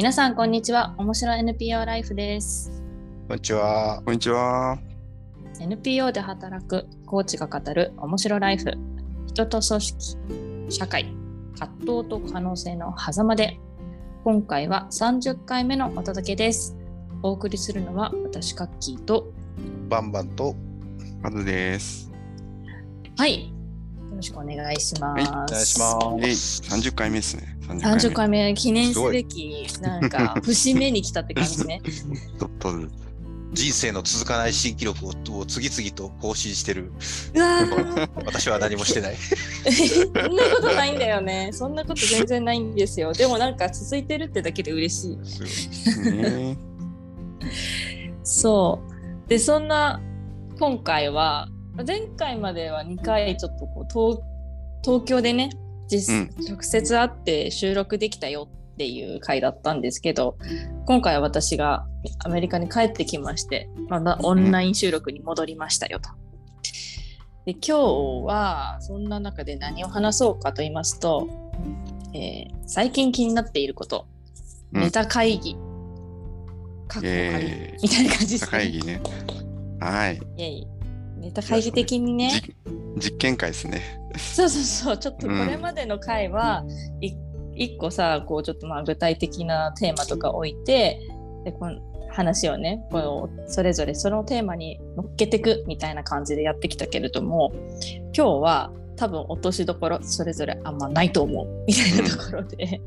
皆さんこんにちは面白い NPO ライフですこんにちは。こんにちは。NPO で働くコーチが語る面白ライフ人と組織社会葛藤と可能性の狭間で今回は30回目のお届けですお送りするのは私カッキーとバンバンと。カズです。はいよろしくお願いします、はいお願いします。えい、30回目ですね。30回目記念すべきなんか節目に来たって感じね ちょっとずつ人生の続かない新記録をを次々と更新してる。うわー私は何もしてない。そんなことないんだよね。そんなこと全然ないんですよ。でもなんか続いてるってだけで嬉しい。ね。そう。で、そんな今回は、前回までは2回ちょっとこう東東京でね、実、うん。直接会って収録できたよっていう回だったんですけど、今回は私がアメリカに帰ってきまして、まだオンライン収録に戻りましたよと。で今日はそんな中で何を話そうかと言いますと、えー最近気になっていること、うん。ネタ会議、かっこ仮えみたいな感じですー、会議ね。はい。イエイネタ会議的にね、じ実験会ですね。そうそうそう、ちょっとこれまでの回は、い一個さ、こうちょっとまあ具体的なテーマとか置いて、でこの話をね、このそれぞれそのテーマに乗っけていくみたいな感じでやってきたけれども、今日は多分落としどころそれぞれあんまないと思う。みたいなところで、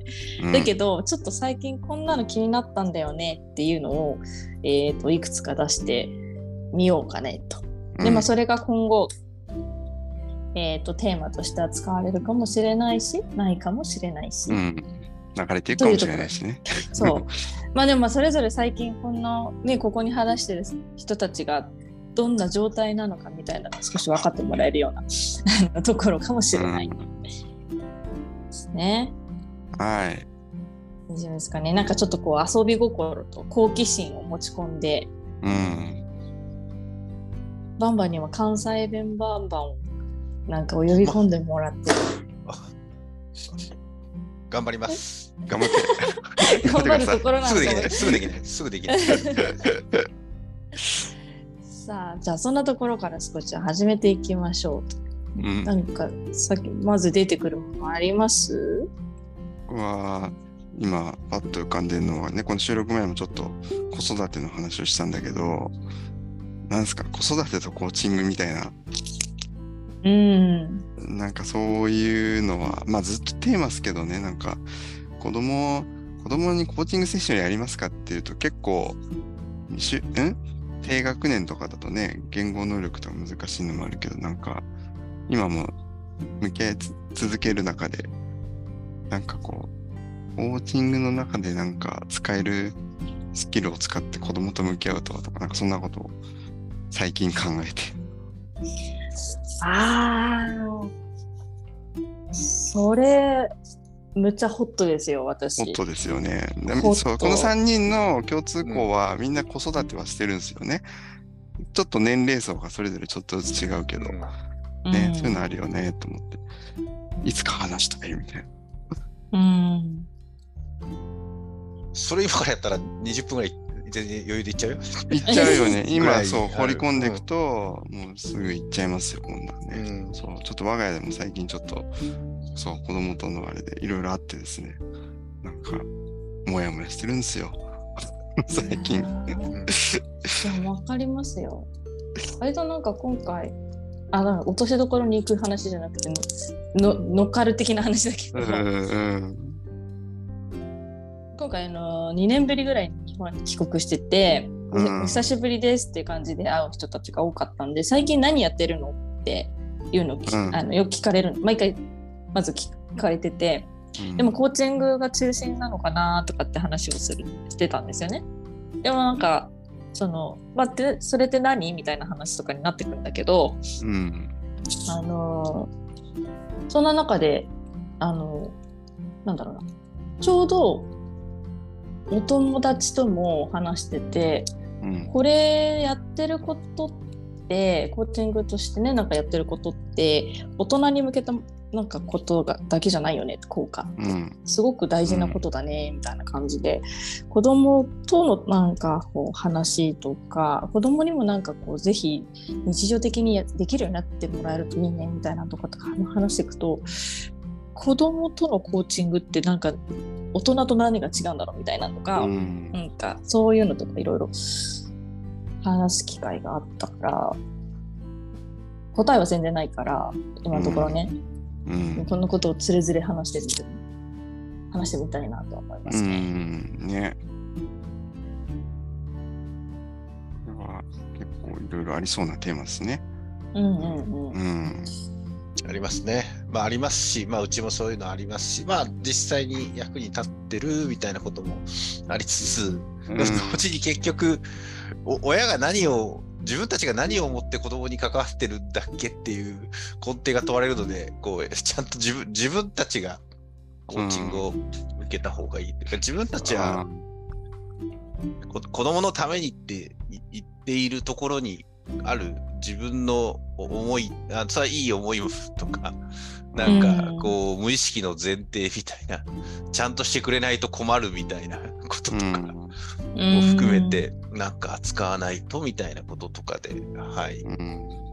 うん。だけどちょっと最近こんなの気になったんだよねっていうのを、えー、といくつか出してみようかねと。でまあそれが今後、えー、とテーマとしては使われるかもしれないしないかもしれないし、うん。流れていくかもしれないしね。そうまあでもまあそれぞれ最近こんなねここに話してる人たちがどんな状態なのかみたいな少し分かってもらえるような ところかもしれないですね。はい。大丈夫ですかねなんかちょっとこう遊び心と好奇心を持ち込んでうん。バンバンには関西弁バンバンをなんかを呼び込んでもらって頑張ります。頑張って。頑張るところなんすぐでできない。すぐできない。すぐできない。さあじゃあそんなところから少し始めていきましょううん。なんかさっきまず出てくるものあります？僕は今パッと浮かんでるのはねこの収録前もちょっと子育ての話をしたんだけどなんですか子育てとコーチングみたいな。うん。なんかそういうのはまあずっとテーマですけどね。なんか子供子供にコーチングセッションやりますかっていうと結構しゅん？低学年とかだとね言語能力とか難しいのもあるけどなんか今も向き合いつ続ける中でなんかこうコーチングの中でなんか使えるスキルを使って子供と向き合うとはとかなんかそんなことを最近考えて。あーそれむっちゃホットですよ私。ホットですよね。そうこの3人の共通項はみんな子育てはしてるんですよね。ちょっと年齢層がそれぞれちょっとずつ違うけど、ね、うん。そういうのあるよねと思って、いつか話したいみたいな。うん。それ今からやったら20分ぐらい全然余裕でいっちゃうよ。言っちゃうよね。ぐ今そうある掘り込んでいくと、もうすぐ行っちゃいますよ、こんなんね。うんそう、ちょっと我が家でも最近ちょっと、そう、子供とのあれでいろいろあってですね、なんか、もやもやしてるんですよ。最近。いやーでも分かりますよ割となんか今回あなんか落としどころに行く話じゃなくての乗っかる的な話だけど、うんうん。今回あの2年ぶりぐらいに帰国してて、おうんお久しぶりですっていう感じで会う人たちが多かったんで最近何やってるのっていうのをき、うんあのよく聞かれる毎回まず聞かれててうんでもコーチングが中心なのかなとかって話をするしてたんですよね。でもなんかその待ってそれって何みたいな話とかになってくるんだけどうん。あのそんな中であのなんだろうなちょうどお友達とも話しててうん。これやってることってコーチングとしてねなんかやってることって大人に向けたなんかことがだけじゃないよね効果うん。すごく大事なことだねみたいな感じで、子供とのなんかこう話とか子供にもなんかこうぜひ日常的にやできるようになってもらえるといいねみたいなとかとか話していくと子供とのコーチングってなんか大人と何が違うんだろうみたいなのとか、うんなんかそういうのとかいろいろ話す機会があったから答えは全然ないから今のところね、うん。このことをつれづれ話してみて話してみたいなとは思いまうすね。ん。ね。結構いろいろありそうなテーマですね。うんうんうんうん。ありますね。まあありますし、まあうちもそういうのありますし、まあ実際に役に立ってるみたいなこともありつつ、うん同時に結局お親が何を自分たちが何を思って子供に関わってるんだっけっていう根底が問われるのでこうちゃんと自分自分たちがコーチングを受けた方がいいいうか、自分たちはこ子供のためにってい言っているところにある自分の思いあそれはいい思いとかなんかうんこう無意識の前提みたいなちゃんとしてくれないと困るみたいな こととか。うんも含めてなんか扱わないとみたいなこととかで、はい。うん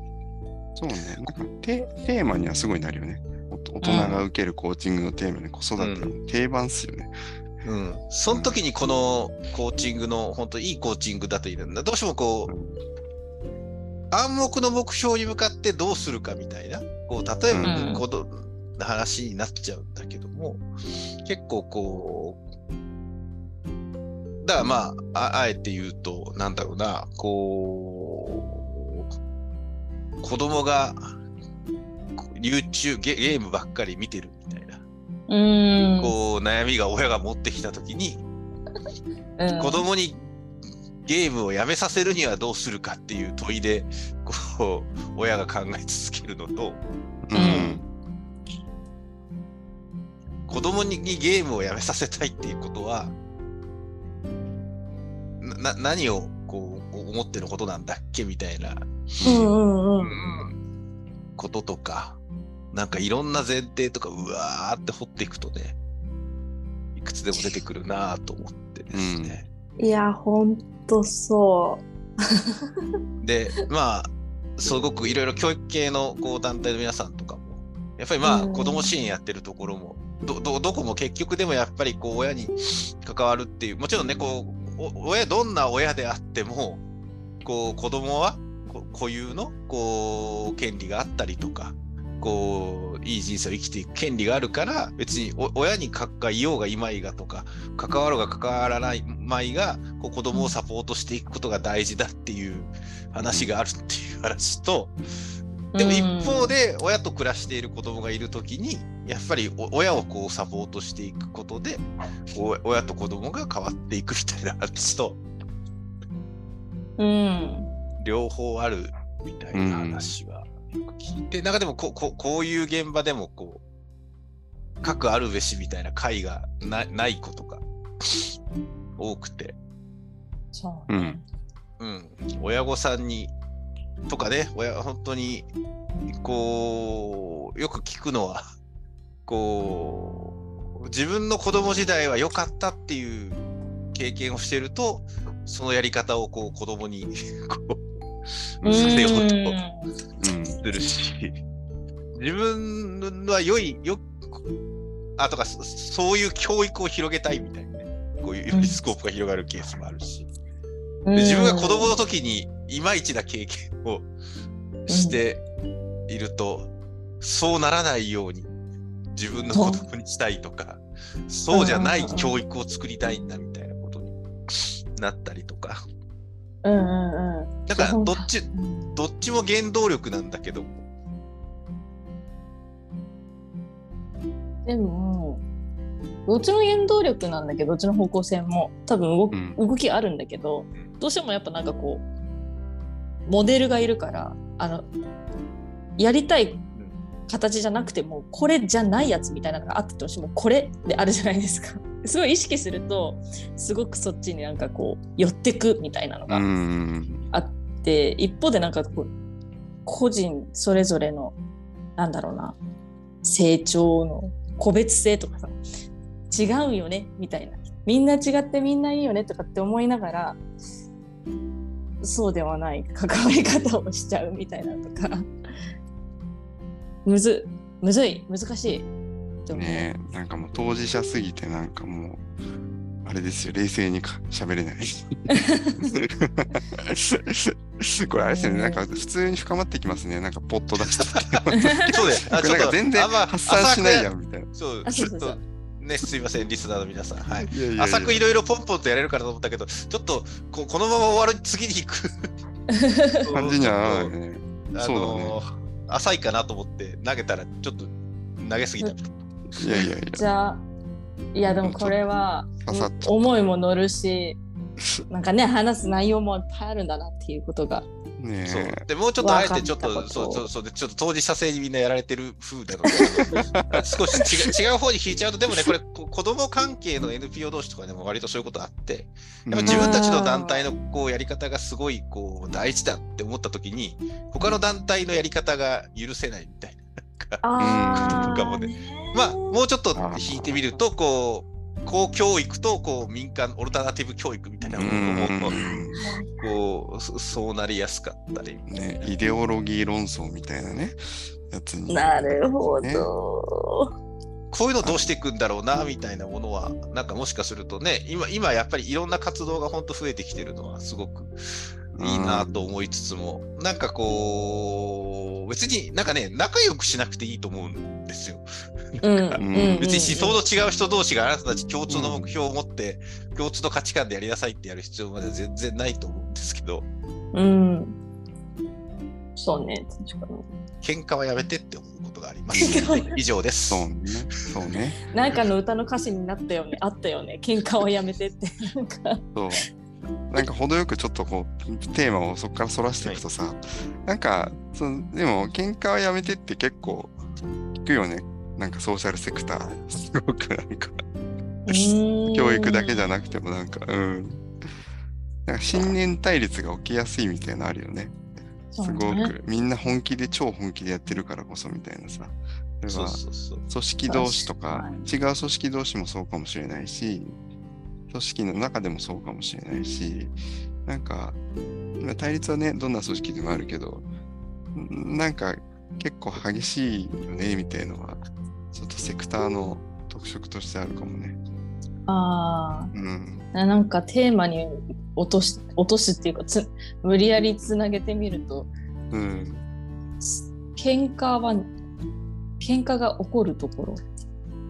そうね。なんかテテーマにはすごいなるよね。お大人が受けるコーチングのテーマで子育ての定番っすよね。うん。その時にこのコーチングの本当いいコーチングだといいんだ。どうしてもこう、暗黙の目標に向かってどうするかみたいな、こう、例えば、うん。この話になっちゃうんだけども、結構こう、だからまあ、ああえて言うと、なんだろうな、こう、子供が YouTube ゲ、ゲームばっかり見てるみたいな、うん。こう、悩みが親が持ってきたときに、うん。子供にゲームをやめさせるにはどうするかっていう問いで、こう、親が考え続けるのと、うん。子供にゲームをやめさせたいっていうことは、な、な何をこう思ってることなんだっけみたいな、うんうんうんこととか、なんかいろんな前提とか、うわーって掘っていくとね、いくつでも出てくるなぁと思ってですね。いやほんとそで、まあ、すごくいろいろ教育系のこう団体の皆さんとかも、やっぱりまあ、うん。子供支援やってるところも、ど、ど、どこも結局でもやっぱりこう、親に関わるっていう、もちろんね、こう、お親、どんな親であっても、こう、子供はこ固有の、こう、権利があったりとか、こう、いい人生を生きていく権利があるから、別にお親に関わいようがいまいがとか、関わろうが関わらないまいが、こう子供をサポートしていくことが大事だっていう話があるっていう話と、うでも一方で親と暮らしている子供がいるときに、やっぱりお親をこうサポートしていくことで、親と子供が変わっていくみたいな話と、うん。両方あるみたいな話はよく聞いて、なんかでもこここういう現場でもこう、各あるべしみたいな会がなないことが多くて、そうね。うん、親御さんにとかね、親本当にこうよく聞くのは、こう自分の子供時代は良かったっていう経験をしてると、そのやり方をこう子供に こううんさせようとうん。するし、自分は良いよあとかそそういう教育を広げたいみたいなね、こういうよりスコープが広がるケースもあるし。で自分が子供の時にいまいちな経験をしていると、そうならないように自分の子供にしたいとか、そうじゃない教育を作りたいん。だみたいなことになったりとか。うんうんうん。だからどっち、うん。どっちも原動力なんだけど、でもどっちの原動力なんだけどどっちの方向性も。多分動,、うん。動きあるんだけどどうしてもやっぱなんかこうモデルがいるからあのやりたい形じゃなくてもこれじゃないやつみたいなのがあってほしいもうこれであるじゃないですか。すごい意識するとすごくそっちになんかこう寄ってくみたいなのうがん。あって、一方でなんかこう個人それぞれのなんだろうな成長の個別性とかさ違うよねみたいなみんな違ってみんないいよねとかって思いながらそうではない関わり方をしちゃうみたいなとかむずむずい。難しい。ね。えなんかもう当事者すぎてなんかもうあれですよ。冷静にか喋れない。これあれですよね。なんか普通に深まってきますね。なんかポット出したって。そうで、あなんか全然あんま発散しない浅やんみたいな。くそう、あそうそうね、すいません、リスナーの皆さん。はい。いやいやいや。浅くいろいろポンポンとやれるかなと思ったけど、ちょっとここのまま終わる、次に行く。感じにはならないね。あそうだね浅いかなと思って投げたら、ちょっと投げすぎた。いやいやいや。じゃあいやでもこれは思いも乗るしなんかね話す内容もいっぱいあるんだなっていうことがねそう。え。でもうちょっとあえてちょっとそうそうそうでちょっと当事者性にみんなやられてる風なので少し違う違う方に引いちゃうとでもねこれこ子供関係の NPO 同士とかでも割とそういうことあってやっぱ自分たちの団体のこうやり方がすごいこう大事だって思った時に他の団体のやり方が許せないみたいな。あかもね。まあもうちょっと引いてみるとこう公教育とこう民間オルタナティブ教育みたいなうものもん。こうそそうなりやすかったり。ね、イデオロギー論争みたいなね、やつに。なるほど、ねこういうのどうしていくんだろうなみたいなものはなんかもしかするとね今今やっぱりいろんな活動が本当増えてきてるのはすごくいいなと思いつつも、なんかこう別になんかね仲良くしなくていいと思うんですよ。うんうん別に思想の違う人同士があなたたち共通の目標を持って、共通の価値観でやりなさいってやる必要までは全然ないと思うんですけどうんそうね確かに喧嘩はやめてって思うことがあります。以上です。そうね。そうね。なんかの歌の歌詞になったよねあったよね喧嘩をやめてってなんかそう。なんか程よくちょっとこうテーマをそこからそらしていくとさ、なんかそのでも喧嘩はやめてって結構聞くよね。なんかソーシャルセクターすごくなんか教教育だけじゃなくてもなんかうん。なんか信念対立が起きやすいみたいなのあるよね。すごく、みんな本気で超本気でやってるからこそみたいなさ。例えそうばそうそう。組織同士とか違確う組織同士もそうかもしれないし組織の中でもそうかもしれないしなんかまあ対立はねどんな組織でもあるけどんなんか結構激しいよねみたいのはちょっとセクターの特色としてあるかもね。あうん。あなんかテーマに落とし落とすっていうかつ無理やりつなげてみるとうん。喧嘩は喧嘩が起こるところ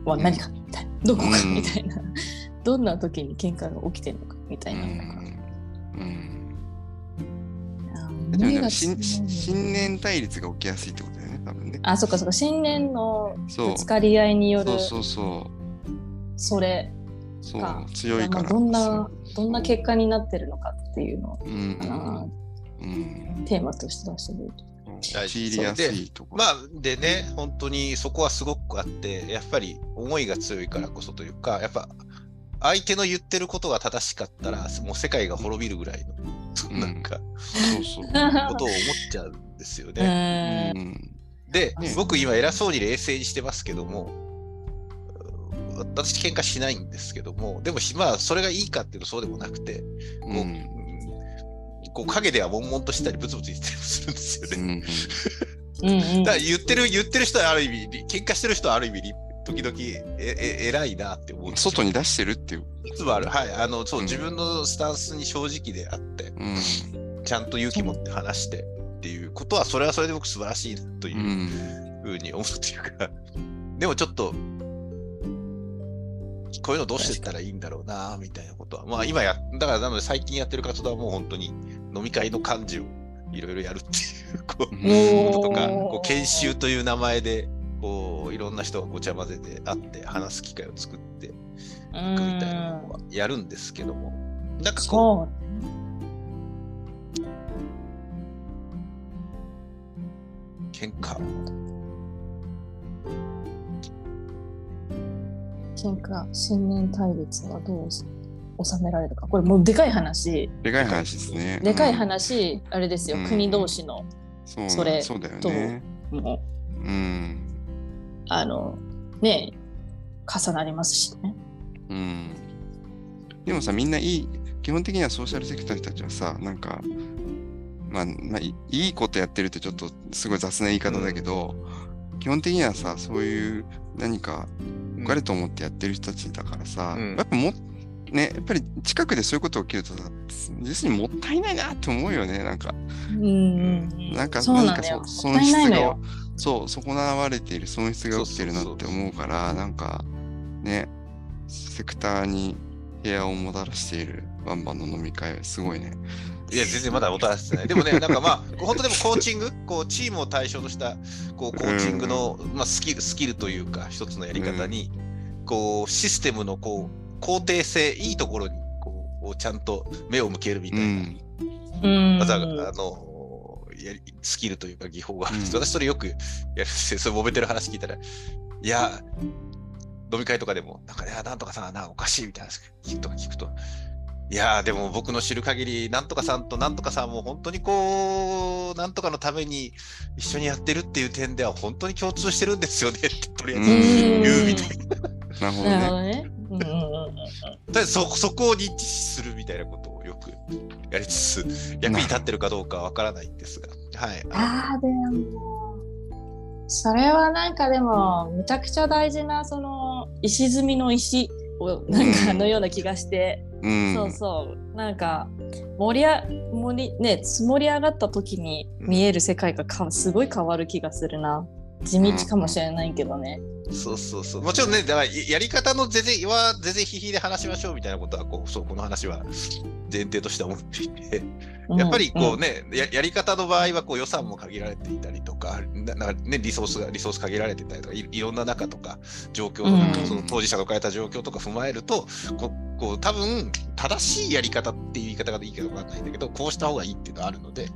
は何かみたいな、どこかうんみたいな、どんな時に喧嘩が起きてるのかみたういな。のが、ん。うん。あでもねが信強い。信念対立が起きやすいってことだよね、多分ね。あそっかそっか。信念のそう。ぶつかり合いによるそうそうそう。それそうか強いから。まあどんなそう。どんな結果になってるのかっていうのを、うん。うん。テーマとして出してみると。まあでね、本当にそこはすごくあって、やっぱり思いが強いからこそというか、やっぱ相手の言ってることが正しかったら、もう世界が滅びるぐらいの、そんなんか、そうそう。ことを思っちゃうんですようね。でね、僕今偉そうに冷静にしてますけども、私喧嘩しないんですけども、でもしまあそれがいいかっていうとそうでもなくて、こう、うん。こう影では悶々としたりブツブツ言ったりもするんですよね。だから言ってる、言ってる人はある意味、喧嘩してる人はある意味、時々ええ偉いなって思う。外に出してるっていう。いつもある。はい。あの、そう、うん自分のスタンスに正直であって、うん。ちゃんと勇気持って話してっていうことは、それはそれで僕素晴らしいなといううんふうに思うというか、でもちょっと、こういうのどうしてったらいいんだろうな、みたいなことは。まあ今や、だからなので最近やってる活動はもう本当に飲み会の幹事をいろいろやるっていう、こう、こととか、こう研修という名前で、こう、いろんな人がごちゃ混ぜて会って話す機会を作っていくみたいなのはやるんですけども、なんかこそうう、喧嘩、喧嘩。信念対立はどう収められるか。これもうでかい話。でかい話ですね。でかいうん。話、あれですよ、うん。国同士のそうそれ。そうだよとね。もあのね重なりますしね。うん。でもさ、みんないい、基本的にはソーシャルセクターの人たちはさ、なんか、まあ、まあ、いいいことやってるってちょっとすごい雑な言い方だけど、基本的にはさ、そういう何か良かれと思ってやってる人たちだからさ、うんやっぱもね、やっぱり近くでそういうこと起きるとさ、実にもったいないなって思うよね、なんか。うんうんうんなんか、そうなん何か。そ損失がそう、損なわれている、損失が起きてるなって思うから、なんか、ね、セクターに部屋をもたらしているバンバンの飲み会、すごいね。いや、全然まだもたらしてない。でもね、なんかまあ、本当でもコーチング、こう、チームを対象とした、こう、コーチングの、まあ、スキル、スキルというか、一つのやり方に、こう、システムの、こう、肯定性、いいところに、こう、ちゃんと目を向けるみたいな、うん。あの、やりスキルというか技法があるんです、うん私それよくやるんですよ。それ揉めてる話聞いたら、いや、飲み会とかでも、なんか、いや、なんとかさんはな、おかしいみたいな話聞くとか聞くと、いやーでも僕の知る限り、なんとかさんとなんとかさんも本当にこう、なんとかのために一緒にやってるっていう点では本当に共通してるんですよねって、とりあえずうん言うみたいな。なるほどなるほね。どね。うんうんうんうんとりあえずそそこを認知するみたいなことをよくやりつつ、役に立ってるかどうかはわからないんですが、はい。ああ、でも、それはなんかでも、むちゃくちゃ大事な、その、石積みの石を、なんかうんのような気がして、うん。そうそう、なんか、盛りあ、盛り、ね、積もり上がった時に見える世界がかすごい変わる気がするな。地道かもしれないけどね。そうそうそう。もちろんね、だからややり方の全然は全然ひひで話しましょうみたいなことは、こう、そう、この話は前提として思っていて、やっぱりこうね、ややり方の場合はこう予算も限られていたりとか、ななんかね、リソースが、リソース限られてたりとか、いいろんな中とか、状況の、うん。その当事者が変えた状況とか踏まえると、ここう多分正しいやり方っていう言い方がいいかわかんないんだけど、こうした方がいいっていうのがあるので、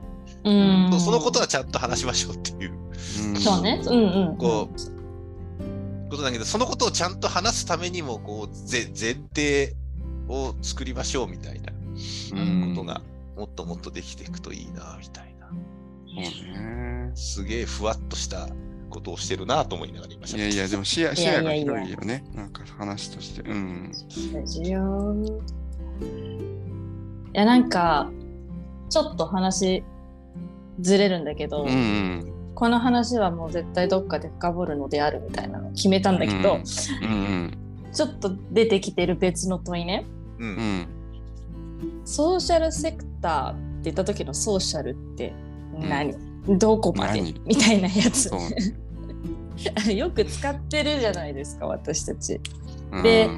うん、そそのことはちゃんと話しましょうっていう。うんそうね。うんうん。こう、ことだけど、そのことをちゃんと話すためにも、こう、ぜ前提を作りましょうみたいなうんことが、もっともっとできていくといいな、みたいな。ね。すげえふわっとしたことをしてるなと思いながら言いました。いやいや、でも視野い視野がやいやいや広いよね。なんか話として。うん。大事よ。いや、なんか、ちょっと話ずれるんだけど、うんうん。この話はもう絶対どっかで深掘るのであるみたいなのを決めたんだけど、うんうんちょっと出てきてる別の問いね。う。うんん。ソーシャルセクターって言った時のソーシャルって何、どこまで？何？みたいなやつ。よく使ってるじゃないですか私たち。うんで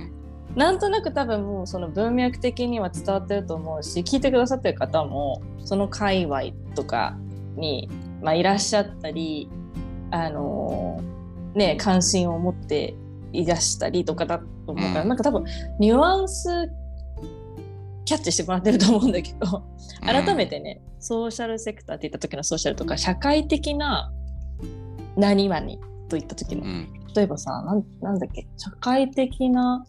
なんとなく多分もうその文脈的には伝わってると思うし聞いてくださってる方もその界隈とかに、まあ、いらっしゃったり、あのーね、関心を持っていらしたりとかだと思うから、うん。なんか多分ニュアンスキャッチしてもらってると思うんだけど改めてね、ソーシャルセクターって言った時のソーシャルとか社会的な何々といった時のうん。例えばさなんなんだっけ社会的な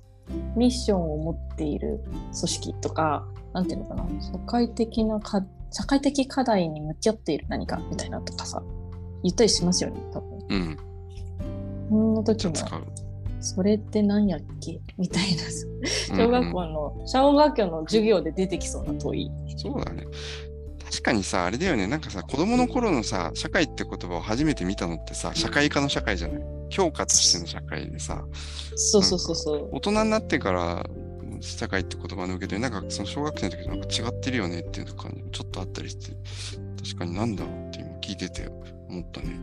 ミッションを持っている組織とかなんていうのかな社会的なか社会的課題に向き合っている何かみたいなとかさ言ったりしますよね多分。うん。そんな時も。それって何やっけ？みたいな小学校の小学校の授業で出てきそうな問い。そうだね。確かにさ、あれだよね、なんかさ、子供の頃のさ、社会って言葉を初めて見たのってさ、社会科の社会じゃない？評価としての社会でさ、そうそうそうそう。大人になってから社会って言葉の受け取り、なんかその小学生の時となんか違ってるよねっていう感じもちょっとあったりして、確かになんだろうって今聞いてて思ったね。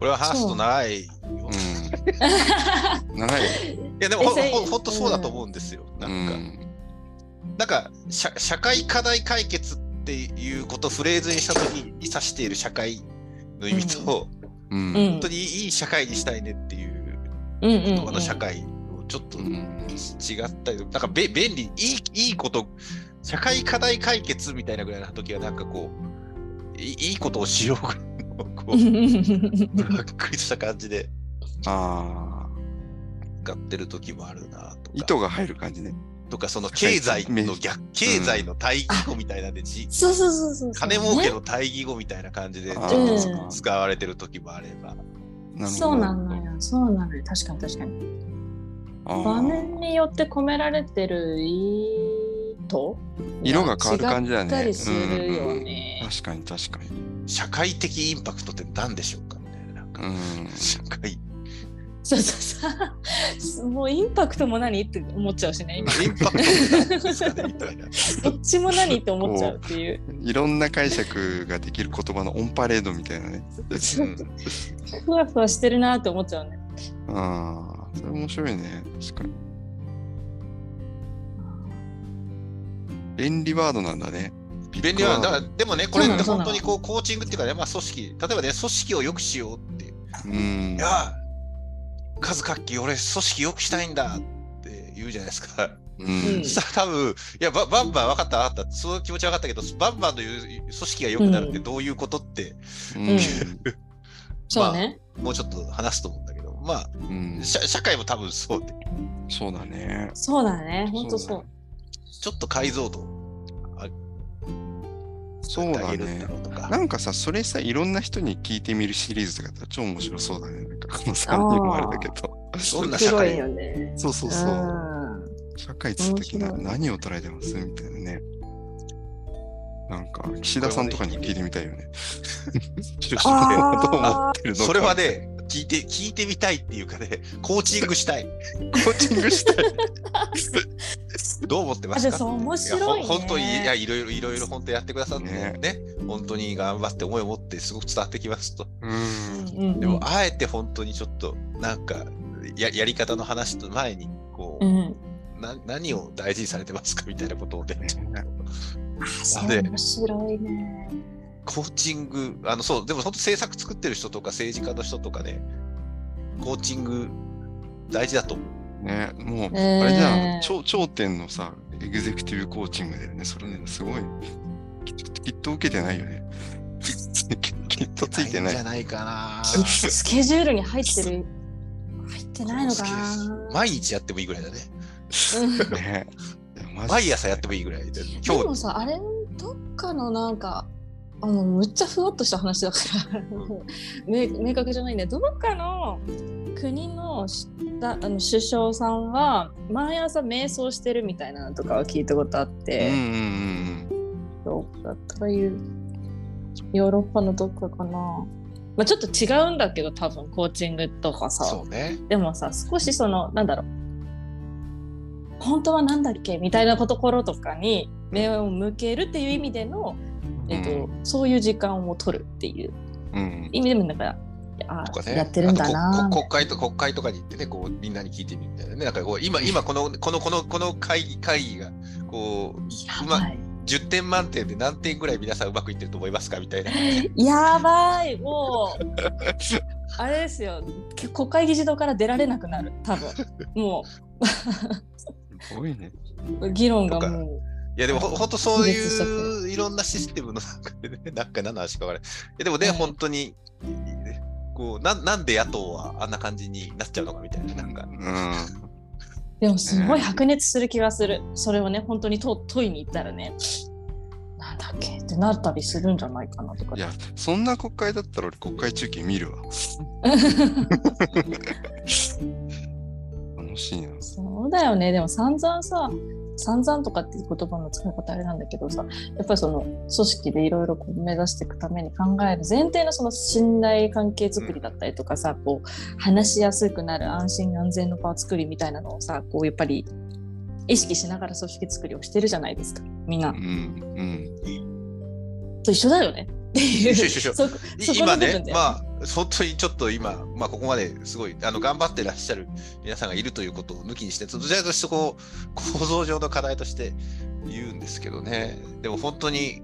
これは話すと長いよ。うん。長い。いや、でもほほほんとそうだと思うんですよ。うなんか、ん。なんか社、社会課題解決っていうことをフレーズにしたときに指している社会の意味と、うん。うん本当にいい社会にしたいねっていううんうん言葉うんの社会をちょっとうん違ったり、なんかべ便利、いいいいこと、社会課題解決みたいなぐらいの時は、なんかこう、いいいことをしようぐらいの、こう、ざっくりとした感じでああ。使ってる時もあるなとか。糸が入る感じね。とか、その経済の逆、経済の対義語みたいなんで、うそうそうそうそう。金儲けねの対義語みたいな感じで、ちょあっとーつ使われてる時もあれば。なるほどそうなのよ。そうなのよ。確かに確かに。場面によって込められてる意図？色が変わる感じだね。違ったりするようんうんね。確かに確かに。社会的インパクトって何でしょうかみたいな。なんかうん。社会、そうそうそう。もうインパクトも何って思っちゃうしね。今インパクト。どっちも何って思っちゃうっていう。いろんな解釈ができる言葉のオンパレードみたいなね。うんふわふわしてるなって思っちゃうね。ああ、それ面白いね。確かに。便利ワードなんだね。便利は、だから、でもね、これって本当にこう、コーチングっていうかね、まあ組織、例えばね、組織を良くしようっていう。うんい。や、数かっき、俺、組織良くしたいんだって言うじゃないですか。うんそしたら多分、いや、ババンバン分かった分かった、そういう気持ち分かったけど、バンバンの言う組織が良くなるってどういうことって、うん そうね。もうちょっと話すと思うんだけど、まあ、うん社社会も多分そうで、そうだね。そうだね。ほんとそう。ちょっと解像度そうだねだ。ろうとか。なんかさ、それさ、いろんな人に聞いてみるシリーズとか超面白そうだね。この3人もあれだけど。どんな社会よね。そうそうそう。ん社会つった時な面白い何を捉えてますみたいなね。なんか、岸田さんとかに聞いてみたいよね。就職あー どう思ってるのか。それはね、聞いて、聞いてみたいっていうかね、コーチングしたい。コーチングしたい。どう思ってますか？あじゃあそう面白いね本当に、いや、いろいろ、いろいろ本当やってくださってねね本当に頑張って思いを持ってすごく伝わってきますと。でも、あえて本当にちょっと、なんか、ややり方の話と前に、こう、うん。な何を大事にされてますかみたいなことをね、で面白いね。コーチング、あの、そう、でも本当政策作ってる人とか政治家の人とかね、コーチング大事だと思う。ね、もう、えーあれじゃん、頂頂点のさ、エグゼクティブコーチングだよね、それね、すごい。きっと受けてないよね。ききっとついてないんじゃ。ないかな。スケジュールに入ってる。入ってないのかな。毎日やってもいいぐらいだね。うん ね。毎朝やってもいいぐらいで。で今日、もさ、あれ、どっかのなんか、あのむっちゃふわっとした話だから 明明確じゃないんだよどっかの国のあの首相さんは毎朝瞑想してるみたいなのとかは聞いたことあっうんうんて、うんかというヨーロッパのどっかかな、まあ、ちょっと違うんだけど多分コーチングとかさ。そうね。でもさ少しそのなんだろう。本当は何だっけみたいなところとかに目を向けるっていう意味での、えっとうそういう時間を取るっていう。意味でもなんかあとかね。やってるんだな国会と国会とかに行ってね、こうみんなに聞いてみるみたいなね。なんかこう今今このこのこのこの会議会議がこうやばい10点満点で何点ぐらい皆さんうまくいってると思いますかみたいな。やばいもうあれですよ国会議事堂から出られなくなる多分もすごいね。う議論がもういやでもほほんとそういういろんなシステムの中でね、なんか何の話か分からない。でもね、はい本当に、こうな、なんで野党はあんな感じになっちゃうのかみたいな、なんか。うん。でもすごい白熱する気がする。それをね、本当に問問いに行ったらね、なんだっけってなったりするんじゃないかなとか。いや、そんな国会だったら俺国会中継見るわ。楽しいな。そうだよね。でも散々さ、散々とかっていう言葉の使い方あれなんだけどさ、やっぱりその組織でいろいろこう目指していくために考える前提のその信頼関係づくりだったりとかさ、こう話しやすくなる安心安全の場を作りみたいなのをさ、こうやっぱり意識しながら組織作りをしてるじゃないですか、みんなう。ん。うん。と一緒だよねっていう。今ねまあ、本当にちょっと今、まあ、ここまですごいあの頑張ってらっしゃる皆さんがいるということを抜きにして、どちらかというとそこを構造上の課題として言うんですけどね、でも本当に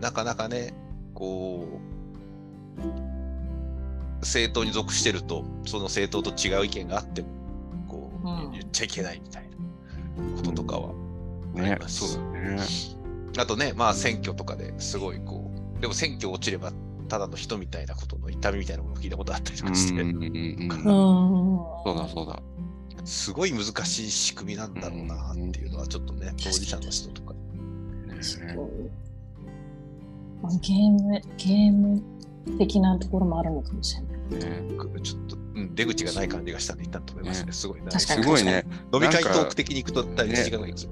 なかなかね、こう、政党に属してると、その政党と違う意見があっても、こう、うん。言っちゃいけないみたいなこととかはあねり、ます。しそうだね。あとね、まあ選挙とかですごいこう、でも選挙落ちればただの人みたいなことの痛みみたいなものを聞いたことあったりとうん。かして、うんうんうんうん。そうだそうだ。すごい難しい仕組みなんだろうなっていうのはちょっとね、当事者の人とか。まあゲーム、ゲーム的なところもあるのかもしれない。ねちょっと、うん、出口がない感じがしたんで、一旦止めますね。ねすごいな。確かにすごいね。飲み会トーク的に行くとだいぶ時間がいくぞ。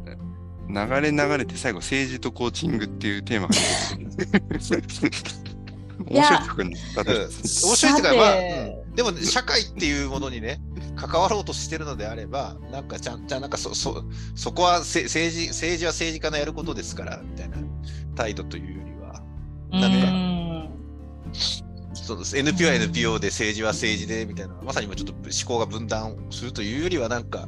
流れ流れて最後政治とコーチングっていうテーマが 面白い曲になったうん、面白いっていうか、まあ、うんでも、ね、社会っていうものにね、関わろうとしてるのであれば、なんかちゃん、じゃあなんかそ、そ、そこはせ政治、政治は政治家のやることですから、みたいな態度というよりは、なんかうん。そうです。NPO は NPO で政治は政治でみたいな、まさに今ちょっと思考が分断するというよりは、なんか、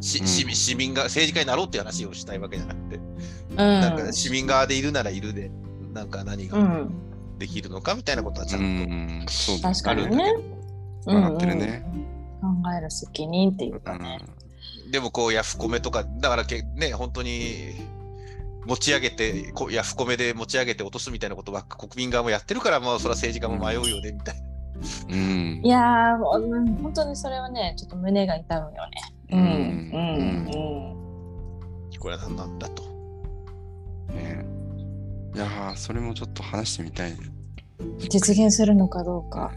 しうん。市民市民が政治家になろうっていう話をしたいわけじゃなくて、うん。なんか市民側でいるならいるで、なんか何がうん、できるのかみたいなことはちゃうん。ん、そうだ確かにね。け。わかってるねうんうん。考える責任っていううかね。ん。でもこうヤフコメとか、だからけね、本当に持ち上げて、こうヤフコメで持ち上げて落とすみたいなことばっか国民側もやってるから、まあそれは政治家も迷うよねみたいな。うん。いやー、本当にそれはね、ちょっと胸が痛むよね。うん、ううん。ん、これは何なん。だと。ねいやーそれもちょっと話してみたいね。うん。実現するのかどうか、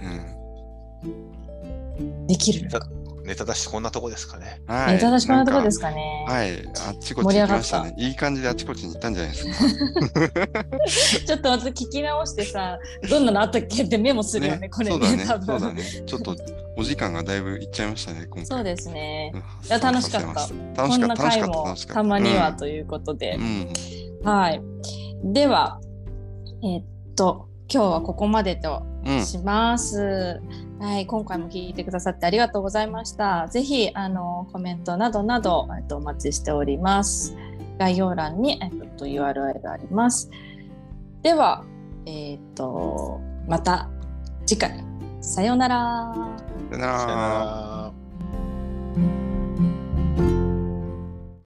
うん。できるのか。ネタ出しこんなとこですかね。はい。ネタ出しこんなとこですかかね。はい。あっちこっち行きましたね。いい感じであっちこっちに行ったんじゃないですか。ちょっと私聞き直してさ、どんなのあったっけってメモするよね、これそうだね。多分そうだね。ちょっとお時間がだいぶいっちゃいましたね、今回。そうですね。うん。いや楽しかった楽しこかった、んな回楽しかった、も楽しかった。たまにはということでう、ん。はい。では、えーっと、今日はここまでとうん。うん。します。はい、今回も聞いてくださってありがとうございました。ぜひあのコメントなどなどえっとお待ちしております。概要欄にえっと URL があります。では、えっとまた次回さようなら。さよなら。さよなら